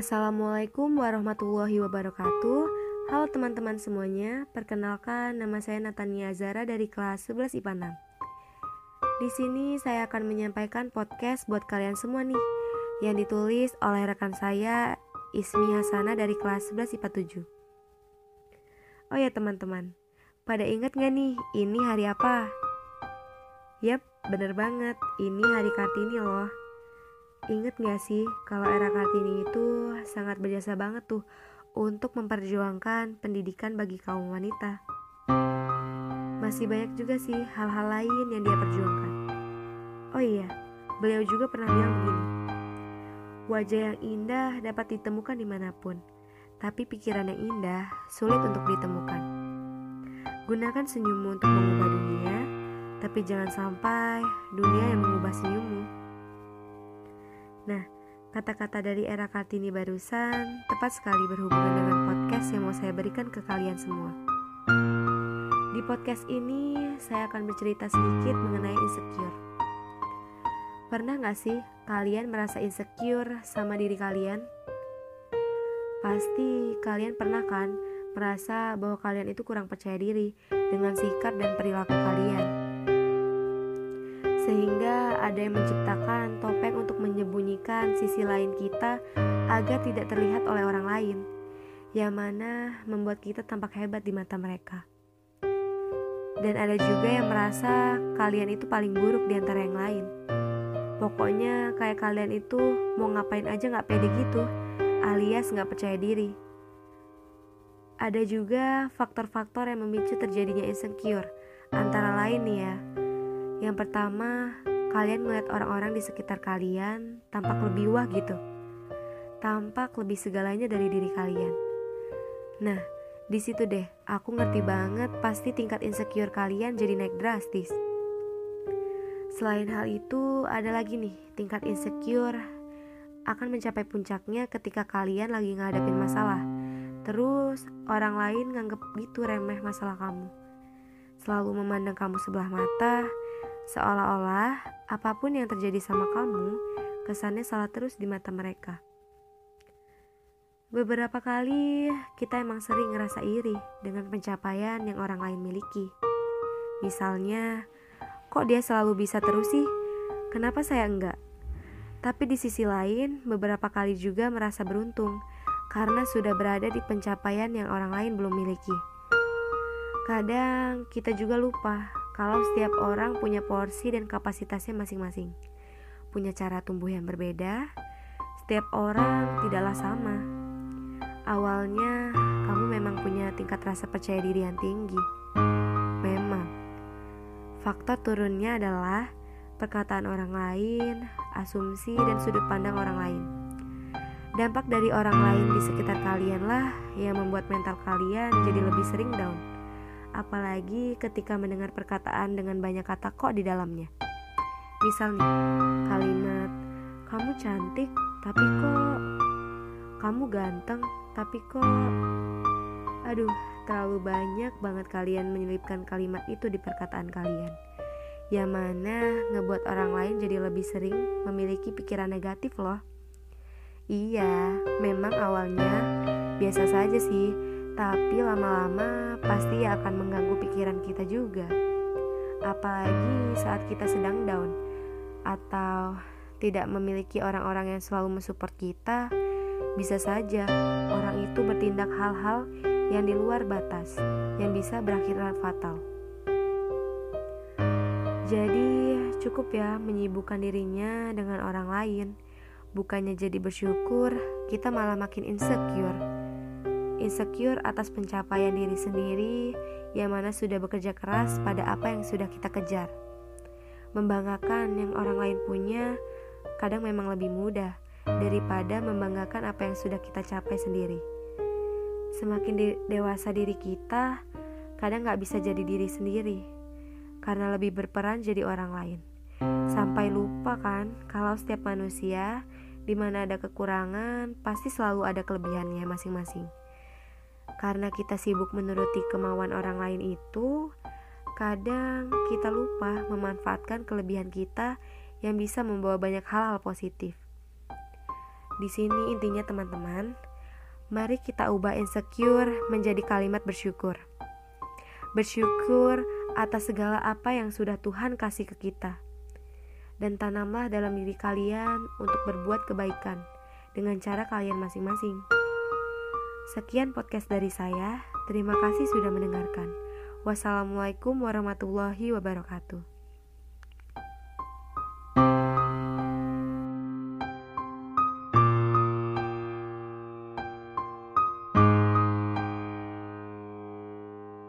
Assalamualaikum warahmatullahi wabarakatuh. Halo teman-teman semuanya Perkenalkan nama saya Natania Zara dari kelas 11 IPA 6 Di sini saya akan menyampaikan podcast buat kalian semua nih Yang ditulis oleh rekan saya Ismi Hasana dari kelas 11 IPA 7 Oh ya teman-teman. Pada ingat gak nih ini hari apa? Yap, bener banget. Ini hari Kartini loh Ingat gak sih kalau era Kartini itu sangat berjasa banget tuh untuk memperjuangkan pendidikan bagi kaum wanita. Masih banyak juga sih hal-hal lain yang dia perjuangkan. Oh iya, beliau juga pernah bilang begini. Wajah yang indah dapat ditemukan di mana pun, tapi pikiran yang indah sulit untuk ditemukan. Gunakan senyummu untuk mengubah dunia, tapi jangan sampai dunia yang mengubah senyummu. Nah, kata-kata dari era Kartini barusan tepat sekali berhubungan dengan podcast yang mau saya berikan ke kalian semua. Di podcast ini, saya akan bercerita sedikit mengenai insecure. Pernah gak sih kalian merasa insecure sama diri kalian? Pasti kalian pernah kan merasa bahwa kalian itu kurang percaya diri dengan sikap dan perilaku kalian sehingga ada yang menciptakan topeng untuk menyembunyikan sisi lain kita agar tidak terlihat oleh orang lain, yang mana membuat kita tampak hebat di mata mereka. Dan ada juga yang merasa kalian itu paling buruk di antara yang lain. Pokoknya kayak kalian itu mau ngapain aja gak pede gitu, alias gak percaya diri. Ada juga faktor-faktor yang memicu terjadinya insecure, antara lain nih ya, yang pertama, kalian melihat orang-orang di sekitar kalian tampak lebih wah gitu. Tampak lebih segalanya dari diri kalian. Nah, di situ deh, aku ngerti banget pasti tingkat insecure kalian jadi naik drastis. Selain hal itu, ada lagi nih, tingkat insecure akan mencapai puncaknya ketika kalian lagi ngadepin masalah. Terus, orang lain nganggep gitu remeh masalah kamu. Selalu memandang kamu sebelah mata, Seolah-olah apa pun yang terjadi sama kamu, kesannya salah terus di mata mereka. Beberapa kali kita emang sering ngerasa iri dengan pencapaian yang orang lain miliki. Misalnya, kok dia selalu bisa terus sih? Kenapa saya enggak? Tapi di sisi lain, beberapa kali juga merasa beruntung karena sudah berada di pencapaian yang orang lain belum miliki. Kadang kita juga lupa kalau setiap orang punya porsi dan kapasitasnya masing-masing, punya cara tumbuh yang berbeda, setiap orang tidaklah sama. Awalnya, kamu memang punya tingkat rasa percaya diri yang tinggi. Memang, faktor turunnya adalah perkataan orang lain, asumsi, dan sudut pandang orang lain. Dampak dari orang lain di sekitar kalian lah yang membuat mental kalian jadi lebih sering down apalagi ketika mendengar perkataan dengan banyak kata kok di dalamnya. Misal nih, kalimat "kamu cantik, tapi kok kamu ganteng, tapi kok..." Aduh, terlalu banyak banget kalian menyelipkan kalimat itu di perkataan kalian. Yang mana ngebuat orang lain jadi lebih sering memiliki pikiran negatif loh. Iya, memang awalnya biasa saja sih, tapi lama-lama pasti akan mengganggu pikiran kita juga. Apalagi saat kita sedang down atau tidak memiliki orang-orang yang selalu mensupport kita, bisa saja orang itu bertindak hal-hal yang di luar batas yang bisa berakhir fatal. Jadi, cukup ya menyibukkan dirinya dengan orang lain. Bukannya jadi bersyukur, kita malah makin insecure insecure atas pencapaian diri sendiri yang mana sudah bekerja keras pada apa yang sudah kita kejar. Membanggakan yang orang lain punya kadang memang lebih mudah daripada membanggakan apa yang sudah kita capai sendiri. Semakin di dewasa diri kita, kadang gak bisa jadi diri sendiri karena lebih berperan jadi orang lain. Sampai lupa kan kalau setiap manusia di mana ada kekurangan pasti selalu ada kelebihannya masing-masing. Karena kita sibuk menuruti kemauan orang lain itu, kadang kita lupa memanfaatkan kelebihan kita yang bisa membawa banyak hal-hal positif. Di sini intinya teman-teman, mari kita ubah insecure menjadi kalimat bersyukur. Bersyukur atas segala apa yang sudah Tuhan kasih ke kita. Dan tanamlah dalam diri kalian untuk berbuat kebaikan dengan cara kalian masing-masing. Sekian podcast dari saya. Terima kasih sudah mendengarkan. Wassalamualaikum warahmatullahi wabarakatuh.